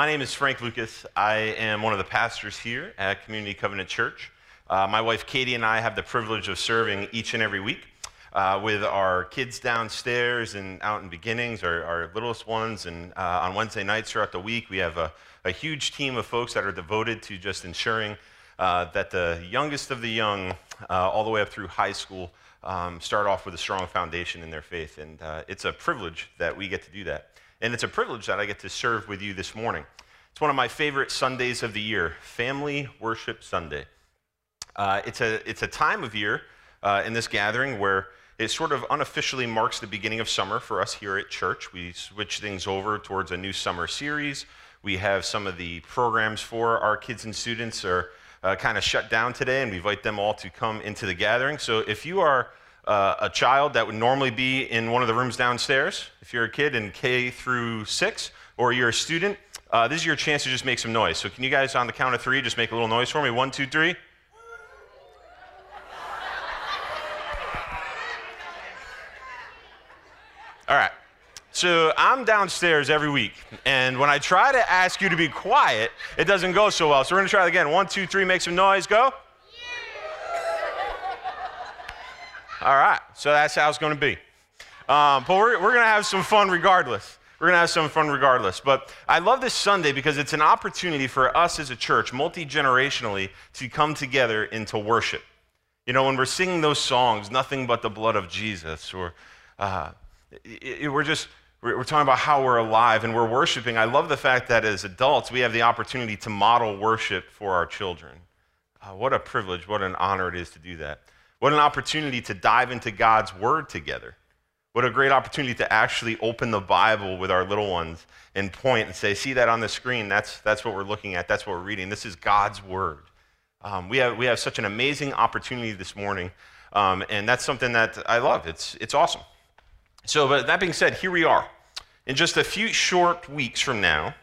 Uh, my name is Frank Lucas. I am one of the pastors here at Community Covenant Church. Uh, my wife Katie and I have the privilege of serving each and every week uh, with our kids downstairs and out in beginnings, our, our littlest ones. And uh, on Wednesday nights throughout the week, we have a, a, huge team of folks that are devoted to just ensuring uh, that the youngest of the young, uh, all the way up through high school, um, start off with a strong foundation in their faith. And it's a privilege that we get to do that. And it's a privilege that I get to serve with you this morning. It's one of my favorite Sundays of the year, Family Worship Sunday. Uh, it's, a, it's a time of year uh, in this gathering where it sort of unofficially marks the beginning of summer for us here at church. We switch things over towards a new summer series. We have some of the programs for our kids and students are uh, kind of shut down today, and we invite them all to come into the gathering. So if you are uh, a child that would normally be in one of the rooms downstairs, if you're a kid in K through six, or you're a student, uh, this is your chance to just make some noise. So, can you guys, on the count of three, just make a little noise for me? One, two, three. All right. So I'm downstairs every week, and when I try to ask you to be quiet, it doesn't go so well. So we're gonna try it again. One, two, three, make some noise, go. All right, so that's how it's going to be. Um, but we're, we're going to have some fun regardless. We're going to have some fun regardless. But I love this Sunday because it's an opportunity for us as a church, multi generationally, to come together into worship. You know, when we're singing those songs, nothing but the blood of Jesus, or uh, it, it, we're just we're talking about how we're alive and we're worshiping. I love the fact that as adults, we have the opportunity to model worship for our children. Uh, what a privilege, what an honor it is to do that. What an opportunity to dive into God's Word together. What a great opportunity to actually open the Bible with our little ones and point and say, see that on the screen? That's, that's what we're looking at. That's what we're reading. This is God's Word. Um, we, have, we have such an amazing opportunity this morning, um, and that's something that I love. It's, it's awesome. So, but that being said, here we are. In just a few short weeks from now,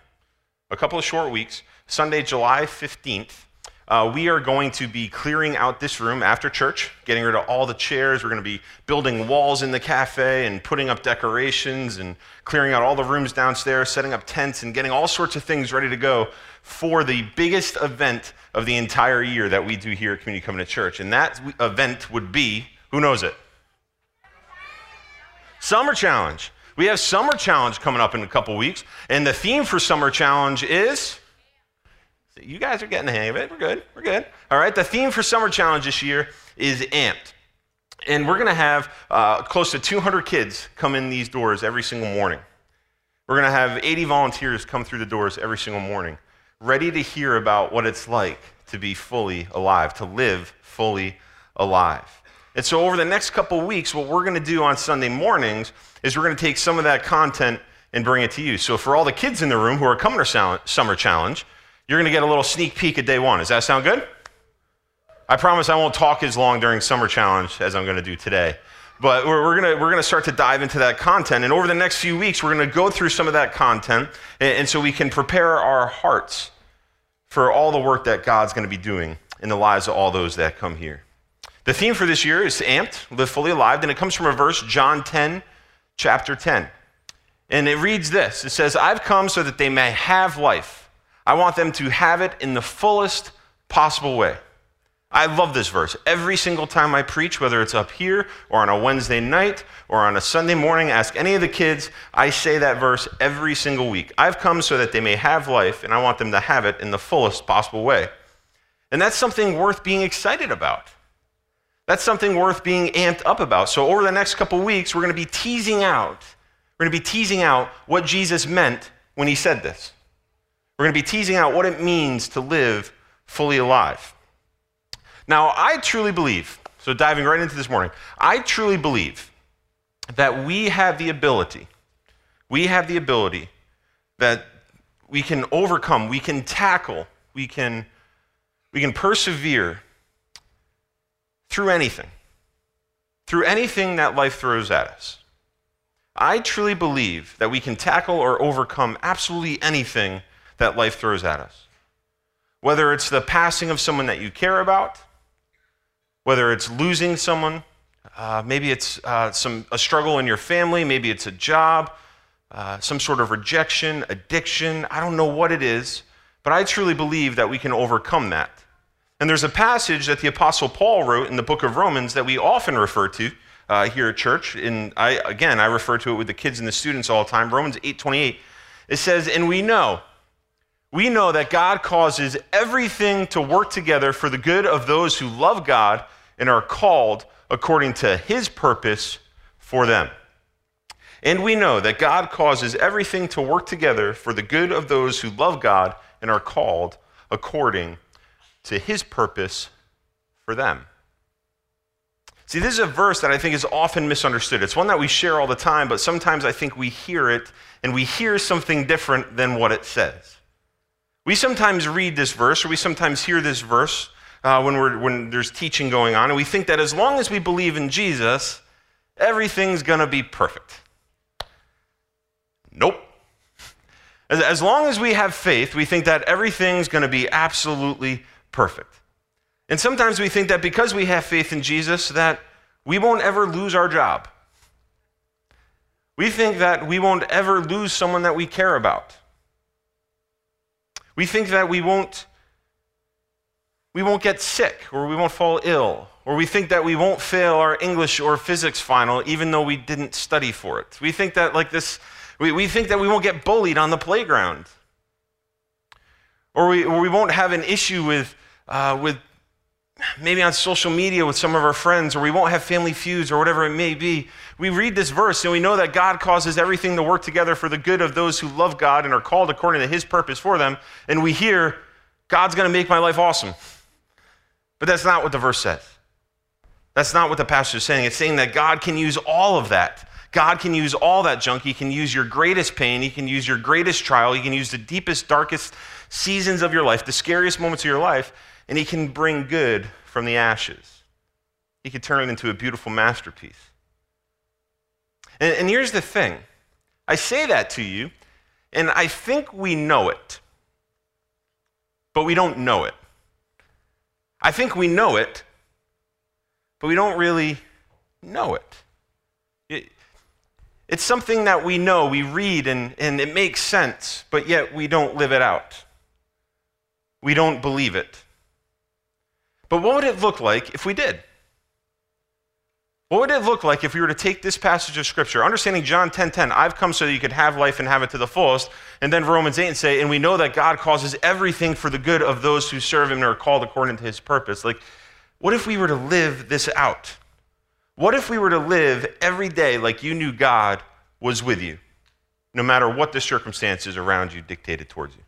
a couple of short weeks, Sunday, July 15th, uh, we are going to be clearing out this room after church, getting rid of all the chairs. We're going to be building walls in the cafe and putting up decorations and clearing out all the rooms downstairs, setting up tents and getting all sorts of things ready to go for the biggest event of the entire year that we do here at Community Covenant Church. And that event would be who knows it? Summer Challenge. We have Summer Challenge coming up in a couple weeks. And the theme for Summer Challenge is you guys are getting the hang of it. We're good. We're good. All right. The theme for Summer Challenge this year is amped. And we're going to have uh, close to 200 kids come in these doors every single morning. We're going to have 80 volunteers come through the doors every single morning, ready to hear about what it's like to be fully alive, to live fully alive. And so, over the next couple weeks, what we're going to do on Sunday mornings is we're going to take some of that content and bring it to you. So, for all the kids in the room who are coming to Summer Challenge, you're going to get a little sneak peek at day one. Does that sound good? I promise I won't talk as long during Summer Challenge as I'm going to do today. But we're, we're going to start to dive into that content. And over the next few weeks, we're going to go through some of that content. And, and so we can prepare our hearts for all the work that God's going to be doing in the lives of all those that come here. The theme for this year is amped, live fully alive. And it comes from a verse, John 10, chapter 10. And it reads this It says, I've come so that they may have life I want them to have it in the fullest possible way. I love this verse. Every single time I preach, whether it's up here or on a Wednesday night or on a Sunday morning, ask any of the kids, I say that verse every single week. I've come so that they may have life, and I want them to have it in the fullest possible way. And that's something worth being excited about. That's something worth being amped up about. So, over the next couple weeks, we're going to be teasing out, we're going to be teasing out what Jesus meant when he said this. We're going to be teasing out what it means to live fully alive. Now, I truly believe, so diving right into this morning, I truly believe that we have the ability, we have the ability that we can overcome, we can tackle, we can, we can persevere through anything, through anything that life throws at us. I truly believe that we can tackle or overcome absolutely anything that life throws at us. Whether it's the passing of someone that you care about, whether it's losing someone, uh, maybe it's uh, some, a struggle in your family, maybe it's a job, uh, some sort of rejection, addiction. I don't know what it is, but I truly believe that we can overcome that. And there's a passage that the Apostle Paul wrote in the book of Romans that we often refer to uh, here at church. And I, again, I refer to it with the kids and the students all the time. Romans 8:28. It says, "And we know, we know that God causes everything to work together for the good of those who love God and are called according to His purpose for them." And we know that God causes everything to work together for the good of those who love God and are called according to his purpose for them. See, this is a verse that I think is often misunderstood. It's one that we share all the time, but sometimes I think we hear it and we hear something different than what it says. We sometimes read this verse or we sometimes hear this verse uh, when, we're, when there's teaching going on, and we think that as long as we believe in Jesus, everything's going to be perfect. Nope. As, as long as we have faith, we think that everything's going to be absolutely perfect. And sometimes we think that because we have faith in Jesus, that we won't ever lose our job. We think that we won't ever lose someone that we care about. We think that we won't we won't get sick or we won't fall ill or we think that we won't fail our English or physics final even though we didn't study for it. We think that like this we, we think that we won't get bullied on the playground. Or we, or we won't have an issue with, uh, with maybe on social media with some of our friends, or we won't have family feuds, or whatever it may be. We read this verse and we know that God causes everything to work together for the good of those who love God and are called according to his purpose for them. And we hear, God's going to make my life awesome. But that's not what the verse says. That's not what the pastor is saying. It's saying that God can use all of that God can use all that junk. He can use your greatest pain. He can use your greatest trial. He can use the deepest, darkest seasons of your life, the scariest moments of your life, and He can bring good from the ashes. He can turn it into a beautiful masterpiece. And, and here's the thing I say that to you, and I think we know it, but we don't know it. I think we know it, but we don't really know it. It's something that we know, we read, and, and it makes sense, but yet we don't live it out. We don't believe it. But what would it look like if we did? What would it look like if we were to take this passage of Scripture, understanding John 10 10, I've come so that you could have life and have it to the fullest, and then Romans 8 and say, and we know that God causes everything for the good of those who serve Him and are called according to His purpose. Like, what if we were to live this out? What if we were to live every day like you knew God was with you, no matter what the circumstances around you dictated towards you?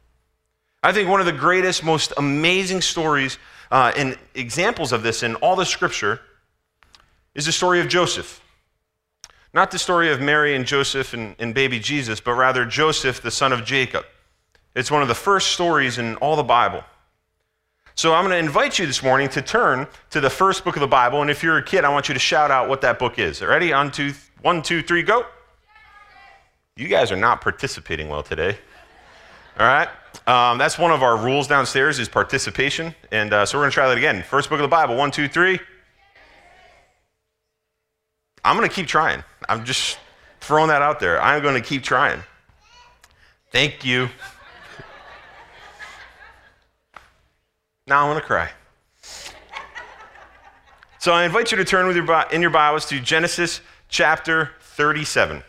I think one of the greatest, most amazing stories uh, and examples of this in all the scripture is the story of Joseph. Not the story of Mary and Joseph and, and baby Jesus, but rather Joseph, the son of Jacob. It's one of the first stories in all the Bible. So I'm going to invite you this morning to turn to the first book of the Bible. And if you're a kid, I want you to shout out what that book is. Ready? On two, one, two, three, go. You guys are not participating well today. All right? Um, that's one of our rules downstairs is participation. And uh, so we're going to try that again. First book of the Bible. One, two, three. I'm going to keep trying. I'm just throwing that out there. I'm going to keep trying. Thank you. Now I'm going to cry. So I invite you to turn with your, in your Bibles to Genesis chapter 37.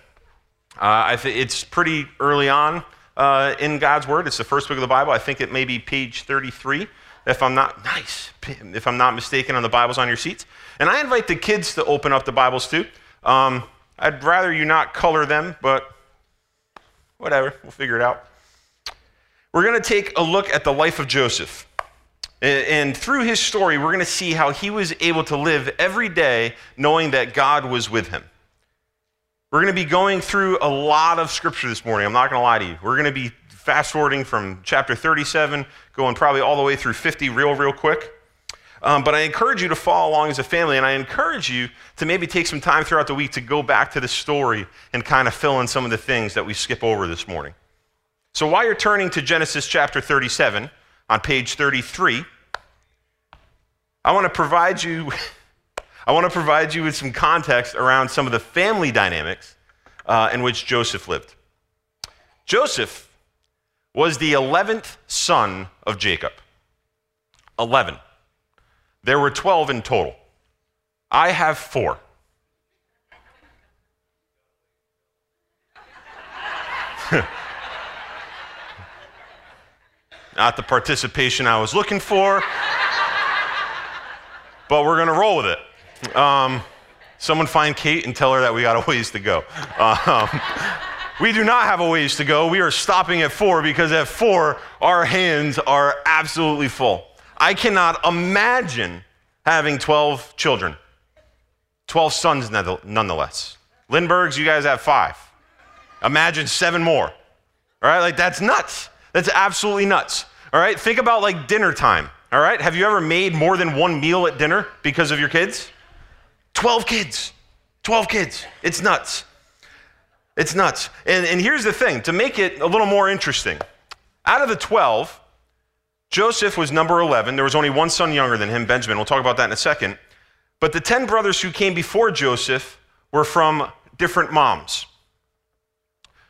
Uh, it's pretty early on uh, in God's Word. It's the first book of the Bible. I think it may be page 33, if I'm not nice, if I'm not mistaken, on the Bibles on your seats. And I invite the kids to open up the Bibles too. Um, I'd rather you not color them, but whatever, we'll figure it out. We're going to take a look at the life of Joseph. And through his story, we're going to see how he was able to live every day knowing that God was with him. We're going to be going through a lot of scripture this morning. I'm not going to lie to you. We're going to be fast forwarding from chapter 37, going probably all the way through 50 real, real quick. Um, but I encourage you to follow along as a family, and I encourage you to maybe take some time throughout the week to go back to the story and kind of fill in some of the things that we skip over this morning. So while you're turning to Genesis chapter 37, on page 33, I want to provide you I want to provide you with some context around some of the family dynamics uh, in which Joseph lived. Joseph was the 11th son of Jacob. 11. There were 12 in total. I have four. Not the participation I was looking for, but we're going to roll with it. Um, someone find Kate and tell her that we got a ways to go. Um, we do not have a ways to go. We are stopping at four because at four, our hands are absolutely full. I cannot imagine having 12 children, 12 sons nonetheless. Lindberghs, you guys have five. Imagine seven more. All right, like that's nuts. That's absolutely nuts. All right, think about like dinner time. All right, have you ever made more than one meal at dinner because of your kids? 12 kids. 12 kids. It's nuts. It's nuts. And, and here's the thing to make it a little more interesting out of the 12, Joseph was number 11. There was only one son younger than him, Benjamin. We'll talk about that in a second. But the 10 brothers who came before Joseph were from different moms.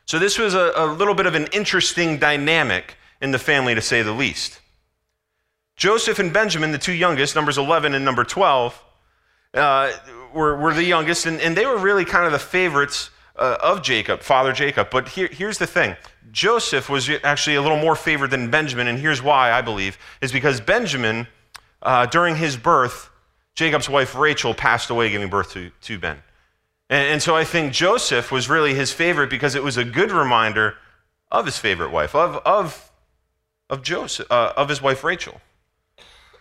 So this was a, a little bit of an interesting dynamic in the family, to say the least. Joseph and Benjamin, the two youngest, numbers 11 and number 12, uh, were, were the youngest, and, and they were really kind of the favorites uh, of Jacob, father Jacob. But here, here's the thing Joseph was actually a little more favored than Benjamin, and here's why, I believe, is because Benjamin, uh, during his birth, Jacob's wife Rachel passed away giving birth to, to Ben. And, and so I think Joseph was really his favorite because it was a good reminder of his favorite wife, of, of, of, Joseph, uh, of his wife Rachel.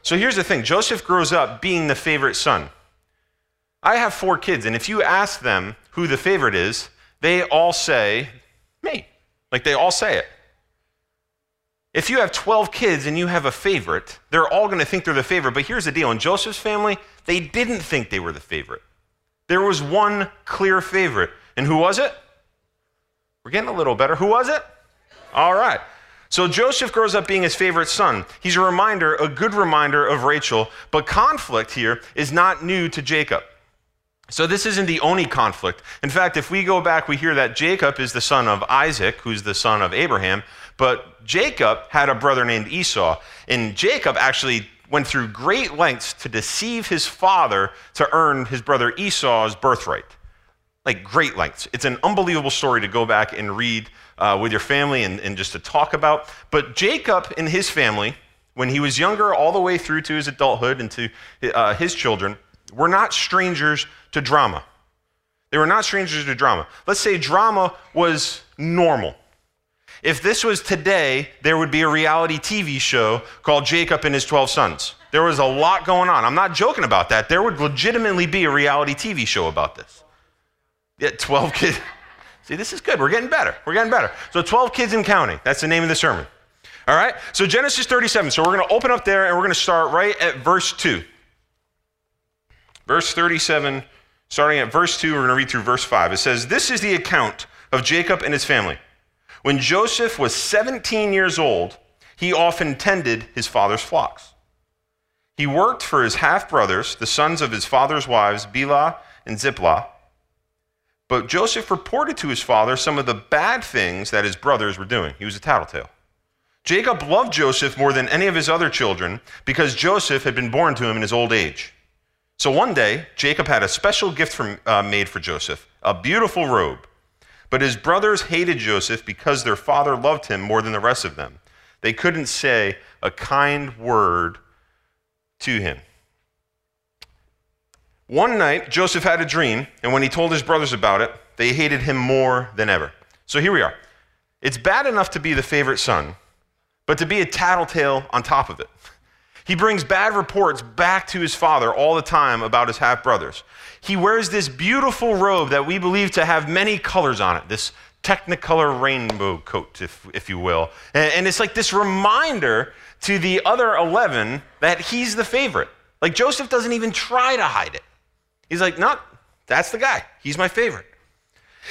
So here's the thing Joseph grows up being the favorite son. I have four kids, and if you ask them who the favorite is, they all say, me. Like they all say it. If you have 12 kids and you have a favorite, they're all going to think they're the favorite. But here's the deal in Joseph's family, they didn't think they were the favorite. There was one clear favorite. And who was it? We're getting a little better. Who was it? All right. So Joseph grows up being his favorite son. He's a reminder, a good reminder of Rachel, but conflict here is not new to Jacob. So, this isn't the only conflict. In fact, if we go back, we hear that Jacob is the son of Isaac, who's the son of Abraham, but Jacob had a brother named Esau. And Jacob actually went through great lengths to deceive his father to earn his brother Esau's birthright. Like, great lengths. It's an unbelievable story to go back and read uh, with your family and, and just to talk about. But Jacob and his family, when he was younger, all the way through to his adulthood and to uh, his children, were not strangers to drama. They were not strangers to drama. Let's say drama was normal. If this was today, there would be a reality TV show called Jacob and His 12 Sons. There was a lot going on. I'm not joking about that. There would legitimately be a reality TV show about this. Yeah, 12 kids. See, this is good. We're getting better. We're getting better. So 12 kids in counting. That's the name of the sermon. All right? So Genesis 37. So we're going to open up there and we're going to start right at verse 2. Verse 37, starting at verse 2, we're going to read through verse 5. It says, This is the account of Jacob and his family. When Joseph was 17 years old, he often tended his father's flocks. He worked for his half brothers, the sons of his father's wives, Bilhah and Zilpah. But Joseph reported to his father some of the bad things that his brothers were doing. He was a tattletale. Jacob loved Joseph more than any of his other children because Joseph had been born to him in his old age. So one day, Jacob had a special gift from, uh, made for Joseph a beautiful robe. But his brothers hated Joseph because their father loved him more than the rest of them. They couldn't say a kind word to him. One night, Joseph had a dream, and when he told his brothers about it, they hated him more than ever. So here we are. It's bad enough to be the favorite son, but to be a tattletale on top of it. He brings bad reports back to his father all the time about his half brothers. He wears this beautiful robe that we believe to have many colors on it, this technicolor rainbow coat, if, if you will. And, and it's like this reminder to the other 11 that he's the favorite. Like Joseph doesn't even try to hide it. He's like, no, that's the guy. He's my favorite.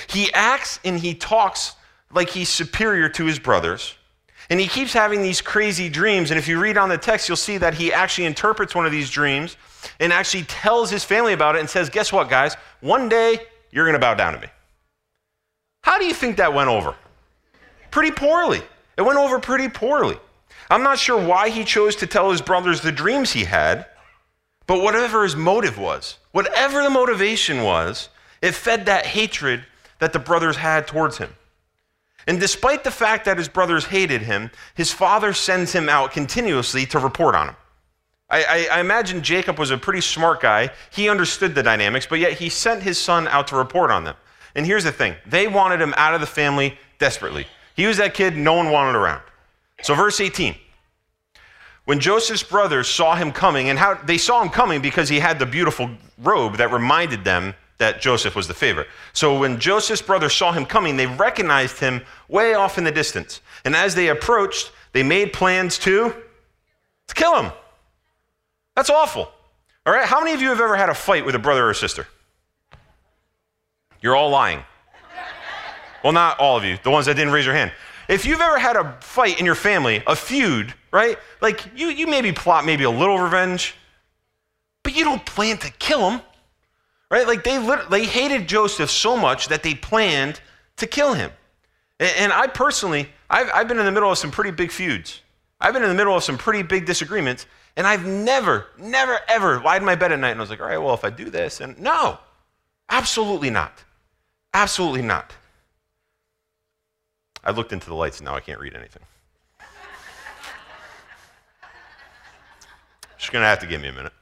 He acts and he talks like he's superior to his brothers. And he keeps having these crazy dreams. And if you read on the text, you'll see that he actually interprets one of these dreams and actually tells his family about it and says, Guess what, guys? One day you're going to bow down to me. How do you think that went over? pretty poorly. It went over pretty poorly. I'm not sure why he chose to tell his brothers the dreams he had, but whatever his motive was, whatever the motivation was, it fed that hatred that the brothers had towards him. And despite the fact that his brothers hated him, his father sends him out continuously to report on him. I, I, I, imagine Jacob was a pretty smart guy. He understood the dynamics, but yet he sent his son out to report on them. And here's the thing they wanted him out of the family desperately. He was that kid no one wanted around. So, verse 18. When Joseph's brothers saw him coming, and how they saw him coming because he had the beautiful robe that reminded them that Joseph was the favorite. So when Joseph's brothers saw him coming, they recognized him way off in the distance. And as they approached, they made plans to, to kill him. That's awful. All right? How many of you have ever had a fight with a brother or sister? You're all lying. Well, not all of you, the ones that didn't raise your hand. If you've ever had a fight in your family, a feud, right? Like you, you maybe plot maybe a little revenge, but you don't plan to kill him. Right? Like they, they hated Joseph so much that they planned to kill him. And, and I personally, I've, I've been in the middle of some pretty big feuds. I've been in the middle of some pretty big disagreements, and I've never, never, ever lied in my bed at night and I was like, all right, well, if I do this, and no, absolutely not. Absolutely not. I looked into the lights and now I can't read anything. Just gonna have to give me a minute.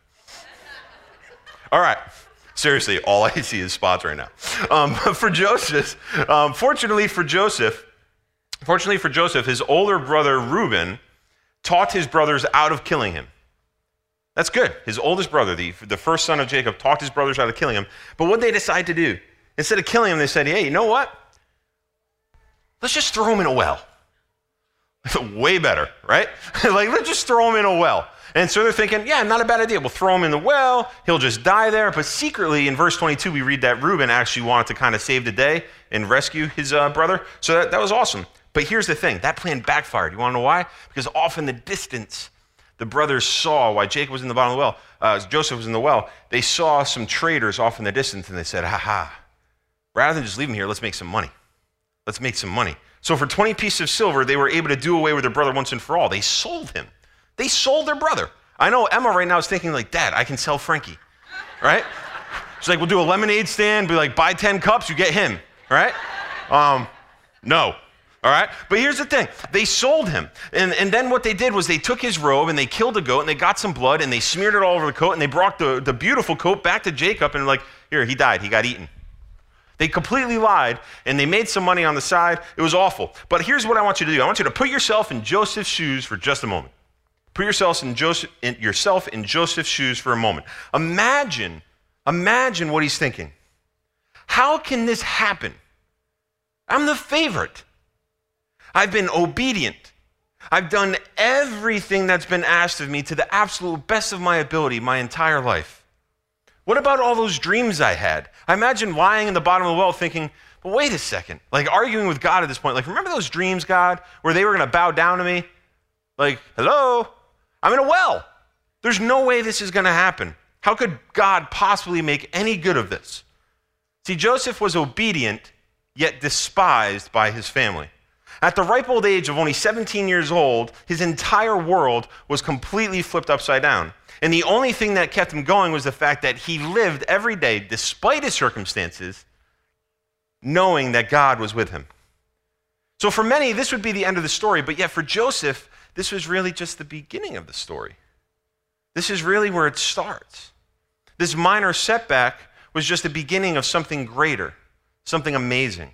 All right. Seriously, all I see is spots right now. Um, for Joseph, um, fortunately for Joseph, fortunately for Joseph, his older brother Reuben taught his brothers out of killing him. That's good. His oldest brother, the, the first son of Jacob, talked his brothers out of killing him. But what they decide to do, instead of killing him, they said, hey, you know what? Let's just throw him in a well. Way better, right? like, let's just throw him in a well. And so they're thinking, yeah, not a bad idea. We'll throw him in the well. He'll just die there. But secretly, in verse 22, we read that Reuben actually wanted to kind of save the day and rescue his uh, brother. So that, that was awesome. But here's the thing that plan backfired. You want to know why? Because off in the distance, the brothers saw why Jacob was in the bottom of the well, uh, Joseph was in the well. They saw some traders off in the distance and they said, ha ha, rather than just leave him here, let's make some money. Let's make some money. So for 20 pieces of silver, they were able to do away with their brother once and for all. They sold him. They sold their brother. I know Emma right now is thinking like, Dad, I can sell Frankie, right? She's like, we'll do a lemonade stand, be like, buy 10 cups, you get him, right? Um, no. All right? But here's the thing they sold him. And, and then what they did was they took his robe and they killed a goat and they got some blood and they smeared it all over the coat and they brought the, the beautiful coat back to Jacob and, like, here, he died. He got eaten. They completely lied and they made some money on the side. It was awful. But here's what I want you to do I want you to put yourself in Joseph's shoes for just a moment. Put yourself in, Joseph, in, yourself in Joseph's shoes for a moment. Imagine, imagine what he's thinking. How can this happen? I'm the favorite. I've been obedient. I've done everything that's been asked of me to the absolute best of my ability my entire life. What about all those dreams I had? I imagine lying in the bottom of the well thinking, but wait a second, like arguing with God at this point. Like, remember those dreams, God, where they were going to bow down to me? Like, hello? I'm in a well. There's no way this is going to happen. How could God possibly make any good of this? See, Joseph was obedient, yet despised by his family. At the ripe old age of only 17 years old, his entire world was completely flipped upside down. And the only thing that kept him going was the fact that he lived every day, despite his circumstances, knowing that God was with him. So for many, this would be the end of the story, but yet for Joseph, this was really just the beginning of the story. This is really where it starts. This minor setback was just the beginning of something greater, something amazing.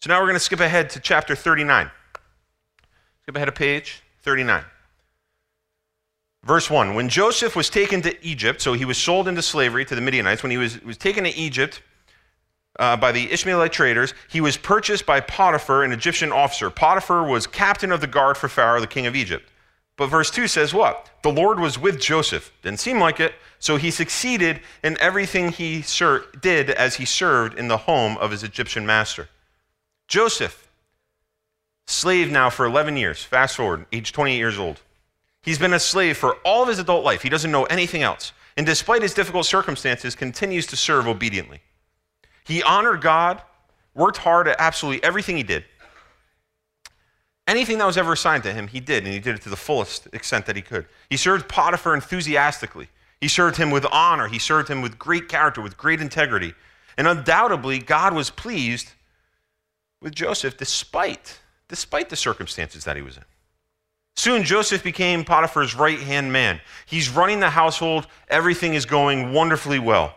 So now we're going to skip ahead to chapter 39. Skip ahead a page, 39. Verse 1 When Joseph was taken to Egypt, so he was sold into slavery to the Midianites, when he was, was taken to Egypt, uh, by the Ishmaelite traders. He was purchased by Potiphar, an Egyptian officer. Potiphar was captain of the guard for Pharaoh, the king of Egypt. But verse 2 says what? The Lord was with Joseph. Didn't seem like it. So he succeeded in everything he ser- did as he served in the home of his Egyptian master. Joseph, slave now for 11 years. Fast forward, age 28 years old. He's been a slave for all of his adult life. He doesn't know anything else. And despite his difficult circumstances, continues to serve obediently. He honored God, worked hard at absolutely everything he did. Anything that was ever assigned to him, he did, and he did it to the fullest extent that he could. He served Potiphar enthusiastically. He served him with honor. He served him with great character, with great integrity. And undoubtedly, God was pleased with Joseph despite, despite the circumstances that he was in. Soon, Joseph became Potiphar's right hand man. He's running the household, everything is going wonderfully well.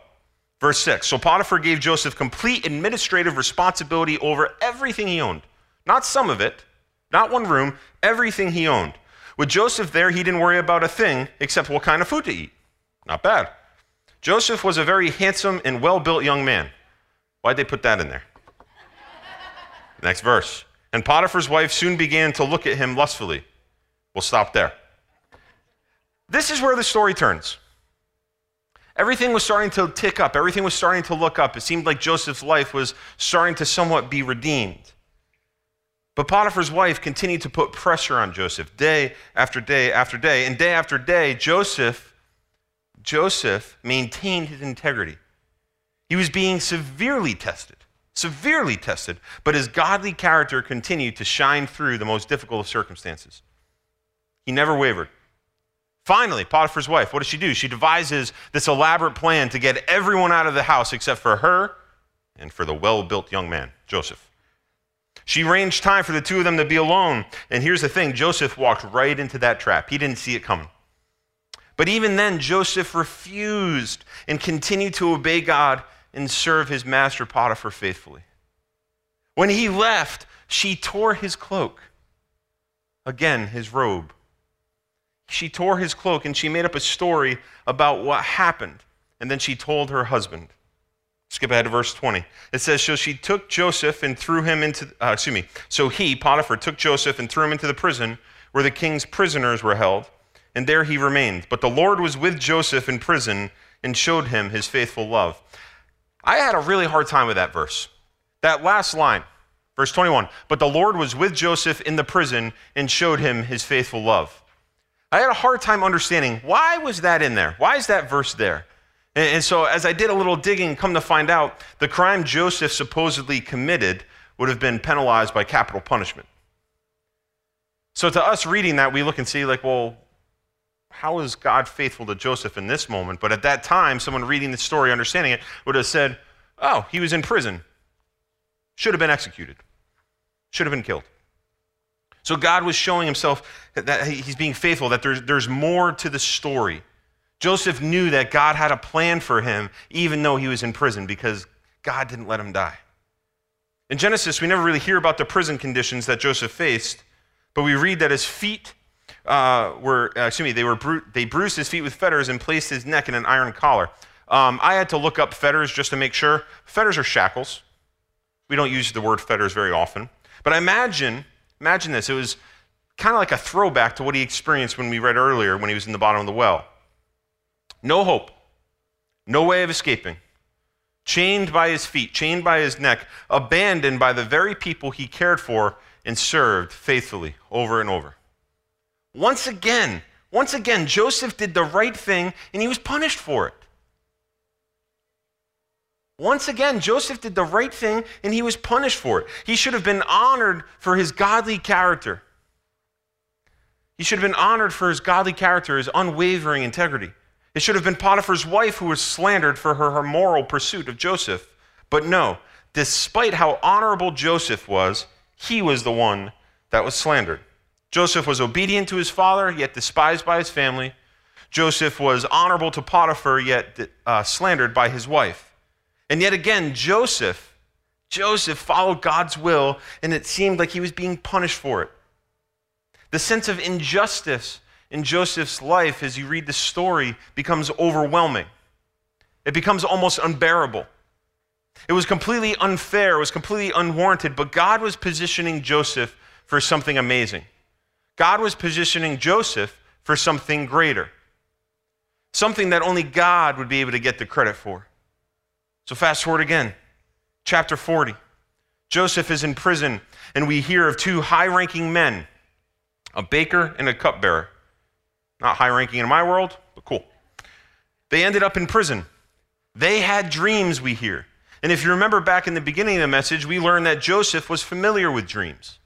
Verse 6 So Potiphar gave Joseph complete administrative responsibility over everything he owned. Not some of it, not one room, everything he owned. With Joseph there, he didn't worry about a thing except what kind of food to eat. Not bad. Joseph was a very handsome and well built young man. Why'd they put that in there? Next verse. And Potiphar's wife soon began to look at him lustfully. We'll stop there. This is where the story turns. Everything was starting to tick up, everything was starting to look up. It seemed like Joseph's life was starting to somewhat be redeemed. But Potiphar's wife continued to put pressure on Joseph day after day after day. And day after day, Joseph, Joseph maintained his integrity. He was being severely tested, severely tested, but his godly character continued to shine through the most difficult of circumstances. He never wavered. Finally, Potiphar's wife, what does she do? She devises this elaborate plan to get everyone out of the house except for her and for the well built young man, Joseph. She arranged time for the two of them to be alone. And here's the thing Joseph walked right into that trap. He didn't see it coming. But even then, Joseph refused and continued to obey God and serve his master Potiphar faithfully. When he left, she tore his cloak, again, his robe. She tore his cloak and she made up a story about what happened. And then she told her husband. Skip ahead to verse 20. It says, So she took Joseph and threw him into, uh, excuse me, so he, Potiphar, took Joseph and threw him into the prison where the king's prisoners were held, and there he remained. But the Lord was with Joseph in prison and showed him his faithful love. I had a really hard time with that verse. That last line, verse 21. But the Lord was with Joseph in the prison and showed him his faithful love. I had a hard time understanding why was that in there? Why is that verse there? And, and so as I did a little digging, come to find out, the crime Joseph supposedly committed would have been penalized by capital punishment. So to us reading that, we look and see, like, well, how is God faithful to Joseph in this moment? But at that time, someone reading the story, understanding it, would have said, oh, he was in prison. Should have been executed. Should have been killed. So God was showing himself that he's being faithful, that there's, there's more to the story. Joseph knew that God had a plan for him, even though he was in prison, because God didn't let him die. In Genesis, we never really hear about the prison conditions that Joseph faced, but we read that his feet uh, were, uh, excuse me, they, were bru- they bruised his feet with fetters and placed his neck in an iron collar. Um, I had to look up fetters just to make sure. Fetters are shackles. We don't use the word fetters very often. But I imagine, imagine this. It was kind of like a throwback to what he experienced when we read earlier when he was in the bottom of the well. No hope, no way of escaping. Chained by his feet, chained by his neck, abandoned by the very people he cared for and served faithfully over and over. Once again, once again, Joseph did the right thing and he was punished for it. Once again, Joseph did the right thing and he was punished for it. He should have been honored for his godly character. He should have been honored for his godly character, his unwavering integrity. It should have been Potiphar's wife who was slandered for her, her moral pursuit of Joseph. But no, despite how honorable Joseph was, he was the one that was slandered. Joseph was obedient to his father, yet despised by his family. Joseph was honorable to Potiphar, yet uh, slandered by his wife. And yet again, Joseph, Joseph followed God's will, and it seemed like he was being punished for it. The sense of injustice in Joseph's life, as you read the story, becomes overwhelming. It becomes almost unbearable. It was completely unfair, it was completely unwarranted, but God was positioning Joseph for something amazing. God was positioning Joseph for something greater, something that only God would be able to get the credit for. So, fast forward again, chapter 40. Joseph is in prison, and we hear of two high ranking men, a baker and a cupbearer. Not high ranking in my world, but cool. They ended up in prison. They had dreams, we hear. And if you remember back in the beginning of the message, we learned that Joseph was familiar with dreams.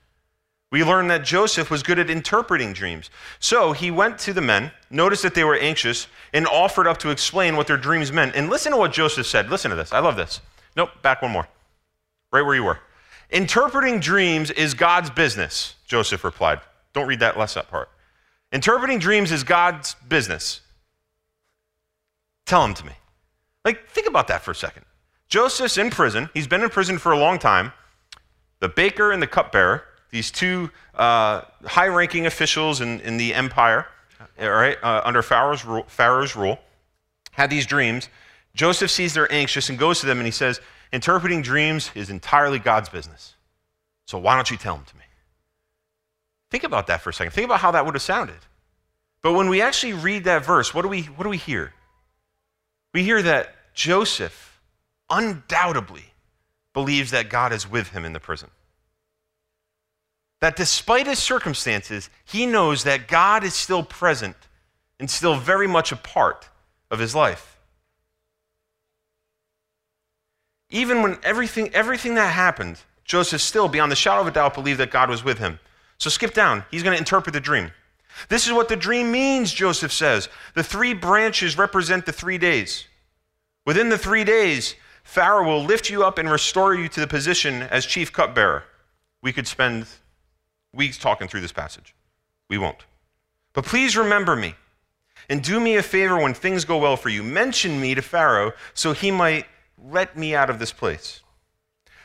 We learn that Joseph was good at interpreting dreams. So he went to the men, noticed that they were anxious, and offered up to explain what their dreams meant. And listen to what Joseph said. Listen to this. I love this. Nope, back one more. Right where you were. Interpreting dreams is God's business, Joseph replied. Don't read that last up part. Interpreting dreams is God's business. Tell him to me. Like, think about that for a second. Joseph's in prison. He's been in prison for a long time. The baker and the cupbearer these two uh, high ranking officials in, in the empire, all right, uh, under Pharaoh's rule, Pharaoh's rule, had these dreams. Joseph sees they're anxious and goes to them and he says, Interpreting dreams is entirely God's business. So why don't you tell them to me? Think about that for a second. Think about how that would have sounded. But when we actually read that verse, what do we, what do we hear? We hear that Joseph undoubtedly believes that God is with him in the prison that despite his circumstances, he knows that God is still present and still very much a part of his life. Even when everything, everything that happened, Joseph still, beyond the shadow of a doubt, believed that God was with him. So skip down. He's going to interpret the dream. This is what the dream means, Joseph says. The three branches represent the three days. Within the three days, Pharaoh will lift you up and restore you to the position as chief cupbearer. We could spend weeks talking through this passage. We won't. But please remember me and do me a favor when things go well for you. Mention me to Pharaoh so he might let me out of this place.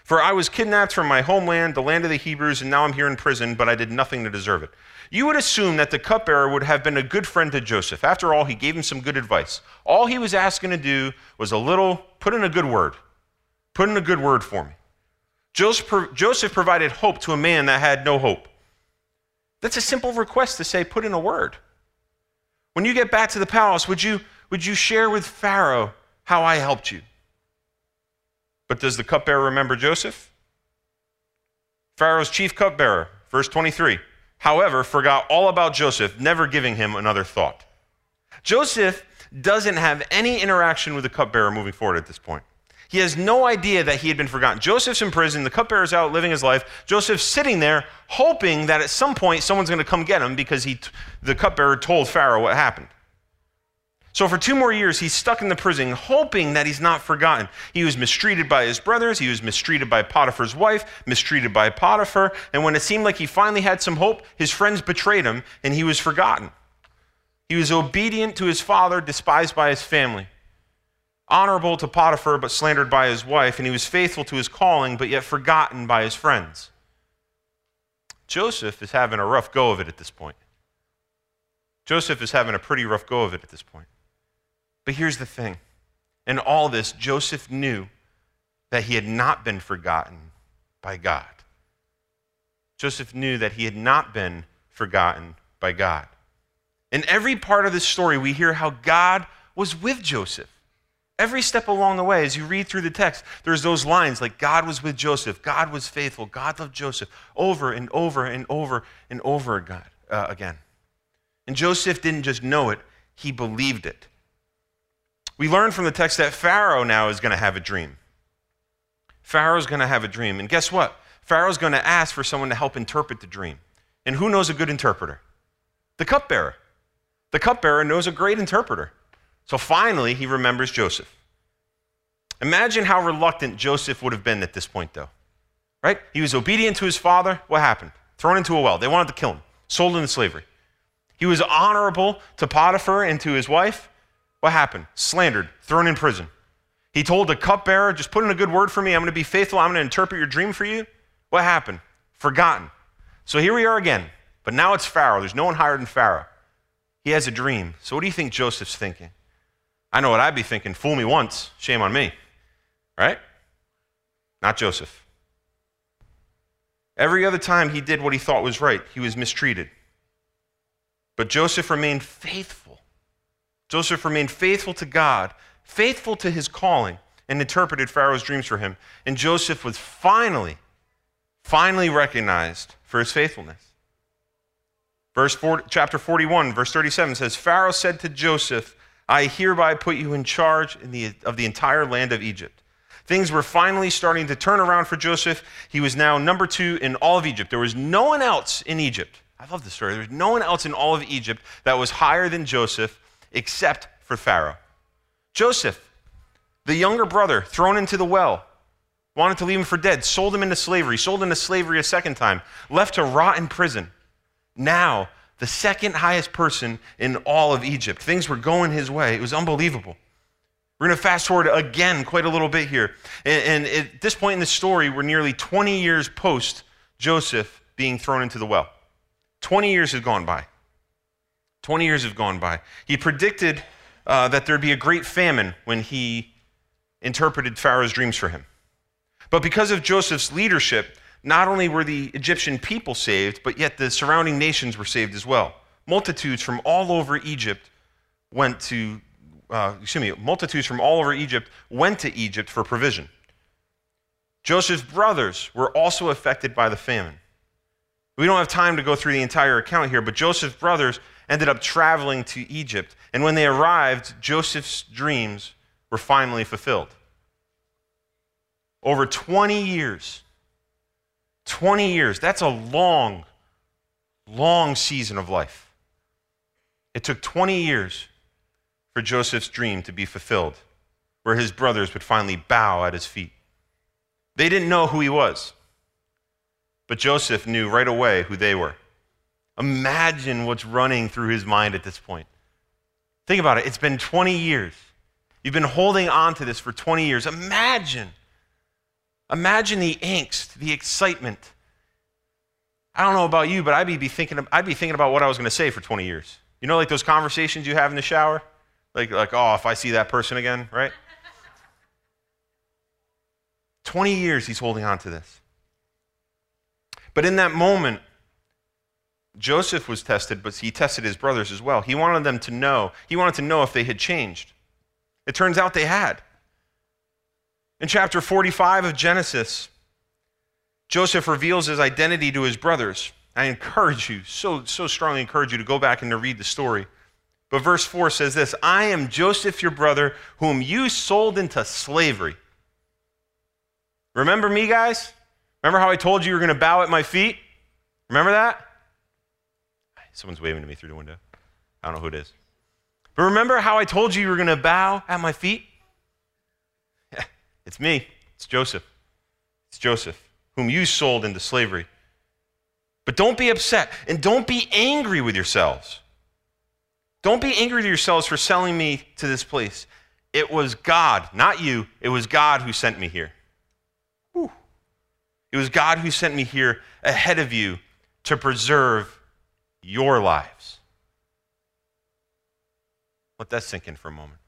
For I was kidnapped from my homeland, the land of the Hebrews, and now I'm here in prison, but I did nothing to deserve it. You would assume that the cupbearer would have been a good friend to Joseph. After all, he gave him some good advice. All he was asking to do was a little, put in a good word. Put in a good word for me. Joseph provided hope to a man that had no hope. That's a simple request to say, put in a word. When you get back to the palace, would you, would you share with Pharaoh how I helped you? But does the cupbearer remember Joseph? Pharaoh's chief cupbearer, verse 23, however, forgot all about Joseph, never giving him another thought. Joseph doesn't have any interaction with the cupbearer moving forward at this point. He has no idea that he had been forgotten. Joseph's in prison, the cupbearer's out living his life. Joseph's sitting there hoping that at some point someone's going to come get him because he, the cupbearer told Pharaoh what happened. So for two more years, he's stuck in the prison, hoping that he's not forgotten. He was mistreated by his brothers, he was mistreated by Potiphar's wife, mistreated by Potiphar, and when it seemed like he finally had some hope, his friends betrayed him and he was forgotten. He was obedient to his father, despised by his family honorable to Potiphar, but slandered by his wife, and he was faithful to his calling, but yet forgotten by his friends. Joseph is having a rough go of it at this point. Joseph is having a pretty rough go of it at this point. But here's the thing in all this, Joseph knew that he had not been forgotten by God. Joseph knew that he had not been forgotten by God. In every part of this story, we hear how God was with Joseph. Every step along the way, as you read through the text, there's those lines like God was with Joseph, God was faithful, God loved Joseph, over and over and over and over again. Uh, again. And Joseph didn't just know it, he believed it. We learn from the text that Pharaoh now is going to have a dream. Pharaoh's going to have a dream. And guess what? Pharaoh's going to ask for someone to help interpret the dream. And who knows a good interpreter? The cupbearer. The cupbearer knows a great interpreter. So finally, he remembers Joseph. Imagine how reluctant Joseph would have been at this point, though. Right? He was obedient to his father. What happened? Thrown into a well. They wanted to kill him, sold into slavery. He was honorable to Potiphar and to his wife. What happened? Slandered, thrown in prison. He told the cupbearer, just put in a good word for me. I'm going to be faithful. I'm going to interpret your dream for you. What happened? Forgotten. So here we are again. But now it's Pharaoh. There's no one higher than Pharaoh. He has a dream. So what do you think Joseph's thinking? I know what I'd be thinking fool me once, shame on me. Right? Not Joseph. Every other time he did what he thought was right, he was mistreated. But Joseph remained faithful. Joseph remained faithful to God, faithful to his calling, and interpreted Pharaoh's dreams for him. And Joseph was finally, finally recognized for his faithfulness. Verse 4, chapter 41, verse 37 says Pharaoh said to Joseph, I hereby put you in charge in the, of the entire land of Egypt. Things were finally starting to turn around for Joseph. He was now number two in all of Egypt. There was no one else in Egypt. I love this story. There was no one else in all of Egypt that was higher than Joseph except for Pharaoh. Joseph, the younger brother, thrown into the well, wanted to leave him for dead, sold him into slavery, sold into slavery a second time, left to rot in prison. Now, the second highest person in all of Egypt. Things were going his way. It was unbelievable. We're going to fast forward again quite a little bit here. And, and at this point in the story, we're nearly 20 years post Joseph being thrown into the well. 20 years have gone by. 20 years have gone by. He predicted uh, that there'd be a great famine when he interpreted Pharaoh's dreams for him. But because of Joseph's leadership, not only were the Egyptian people saved, but yet the surrounding nations were saved as well. Multitudes from all over Egypt went to, uh, excuse me, multitudes from all over Egypt went to Egypt for provision. Joseph's brothers were also affected by the famine. We don't have time to go through the entire account here, but Joseph's brothers ended up traveling to Egypt. And when they arrived, Joseph's dreams were finally fulfilled. Over 20 years, 20 years, that's a long, long season of life. It took 20 years for Joseph's dream to be fulfilled, where his brothers would finally bow at his feet. They didn't know who he was, but Joseph knew right away who they were. Imagine what's running through his mind at this point. Think about it. It's been 20 years. You've been holding on to this for 20 years. Imagine Imagine the angst, the excitement. I don't know about you, but I'd be thinking, I'd be thinking about what I was going to say for 20 years. You know, like those conversations you have in the shower? Like, like, oh, if I see that person again, right? 20 years he's holding on to this. But in that moment, Joseph was tested, but he tested his brothers as well. He wanted them to know, he wanted to know if they had changed. It turns out they had. In chapter 45 of Genesis, Joseph reveals his identity to his brothers. I encourage you, so, so strongly encourage you to go back and to read the story. But verse 4 says this I am Joseph, your brother, whom you sold into slavery. Remember me, guys? Remember how I told you you were going to bow at my feet? Remember that? Someone's waving to me through the window. I don't know who it is. But remember how I told you you were going to bow at my feet? It's me. It's Joseph. It's Joseph, whom you sold into slavery. But don't be upset and don't be angry with yourselves. Don't be angry with yourselves for selling me to this place. It was God, not you. It was God who sent me here. Whew. It was God who sent me here ahead of you to preserve your lives. Let that sink in for a moment.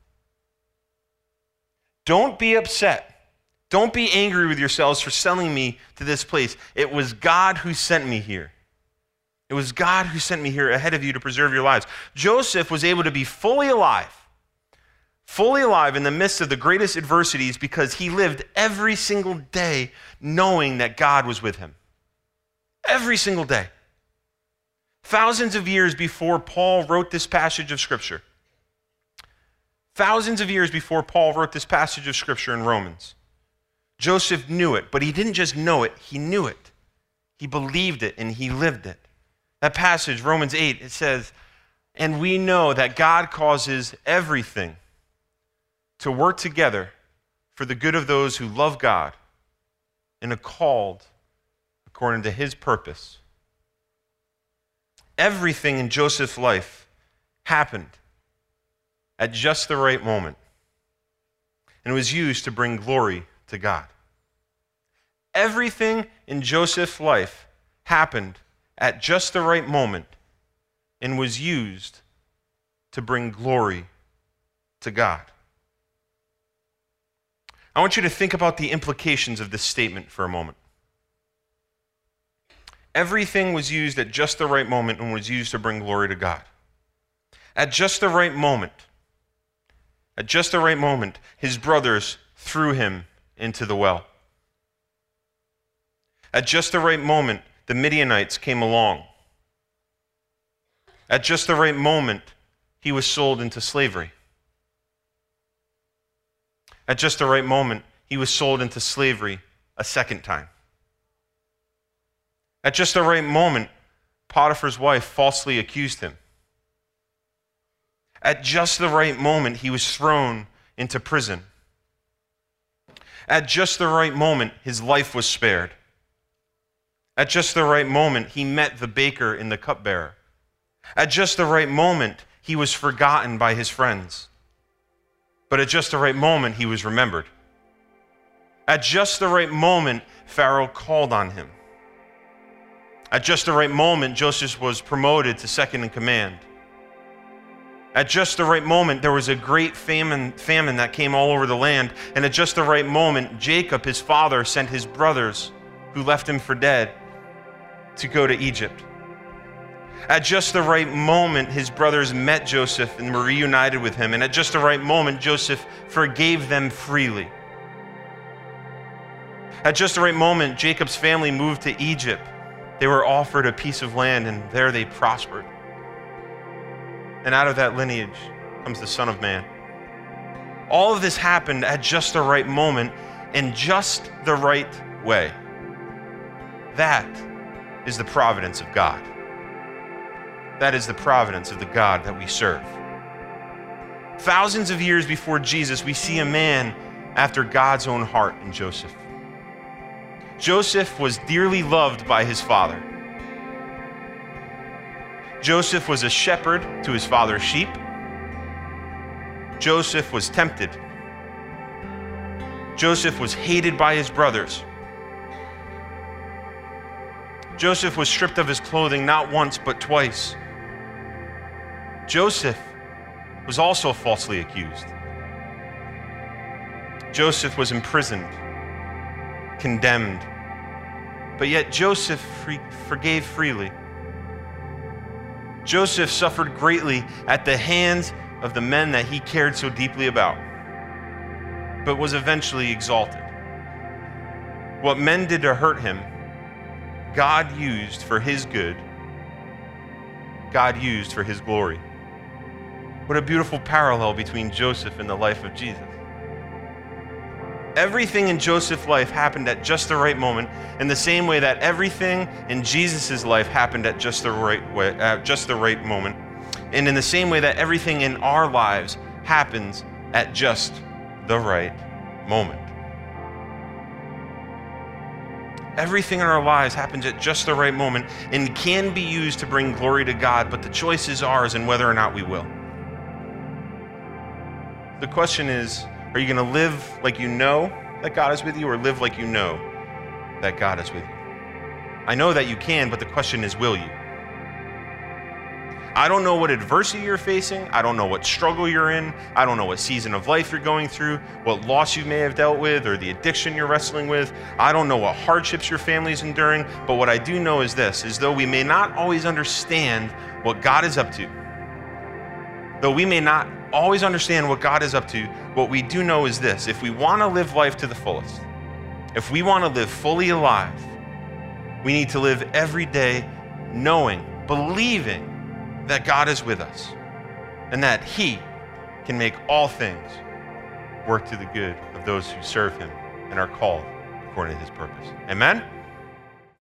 Don't be upset. Don't be angry with yourselves for selling me to this place. It was God who sent me here. It was God who sent me here ahead of you to preserve your lives. Joseph was able to be fully alive, fully alive in the midst of the greatest adversities because he lived every single day knowing that God was with him. Every single day. Thousands of years before Paul wrote this passage of Scripture, Thousands of years before Paul wrote this passage of Scripture in Romans, Joseph knew it, but he didn't just know it, he knew it. He believed it and he lived it. That passage, Romans 8, it says, And we know that God causes everything to work together for the good of those who love God and are called according to his purpose. Everything in Joseph's life happened at just the right moment. And it was used to bring glory to God. Everything in Joseph's life happened at just the right moment and was used to bring glory to God. I want you to think about the implications of this statement for a moment. Everything was used at just the right moment and was used to bring glory to God. At just the right moment, at just the right moment, his brothers threw him into the well. At just the right moment, the Midianites came along. At just the right moment, he was sold into slavery. At just the right moment, he was sold into slavery a second time. At just the right moment, Potiphar's wife falsely accused him. At just the right moment, he was thrown into prison. At just the right moment, his life was spared. At just the right moment, he met the baker and the cupbearer. At just the right moment, he was forgotten by his friends. But at just the right moment, he was remembered. At just the right moment, Pharaoh called on him. At just the right moment, Joseph was promoted to second in command. At just the right moment, there was a great famine, famine that came all over the land. And at just the right moment, Jacob, his father, sent his brothers, who left him for dead, to go to Egypt. At just the right moment, his brothers met Joseph and were reunited with him. And at just the right moment, Joseph forgave them freely. At just the right moment, Jacob's family moved to Egypt. They were offered a piece of land, and there they prospered. And out of that lineage comes the Son of Man. All of this happened at just the right moment in just the right way. That is the providence of God. That is the providence of the God that we serve. Thousands of years before Jesus, we see a man after God's own heart in Joseph. Joseph was dearly loved by his father. Joseph was a shepherd to his father's sheep. Joseph was tempted. Joseph was hated by his brothers. Joseph was stripped of his clothing not once but twice. Joseph was also falsely accused. Joseph was imprisoned, condemned, but yet Joseph forgave freely. Joseph suffered greatly at the hands of the men that he cared so deeply about, but was eventually exalted. What men did to hurt him, God used for his good, God used for his glory. What a beautiful parallel between Joseph and the life of Jesus. Everything in Joseph's life happened at just the right moment, in the same way that everything in Jesus' life happened at just the right way, at just the right moment, and in the same way that everything in our lives happens at just the right moment. Everything in our lives happens at just the right moment and can be used to bring glory to God, but the choice is ours and whether or not we will. The question is are you going to live like you know that God is with you or live like you know that God is with you? I know that you can, but the question is will you? I don't know what adversity you're facing. I don't know what struggle you're in. I don't know what season of life you're going through, what loss you may have dealt with, or the addiction you're wrestling with. I don't know what hardships your family is enduring. But what I do know is this is though we may not always understand what God is up to, though we may not always understand what God is up to, what we do know is this if we want to live life to the fullest, if we want to live fully alive, we need to live every day knowing, believing that God is with us and that He can make all things work to the good of those who serve Him and are called according to His purpose. Amen?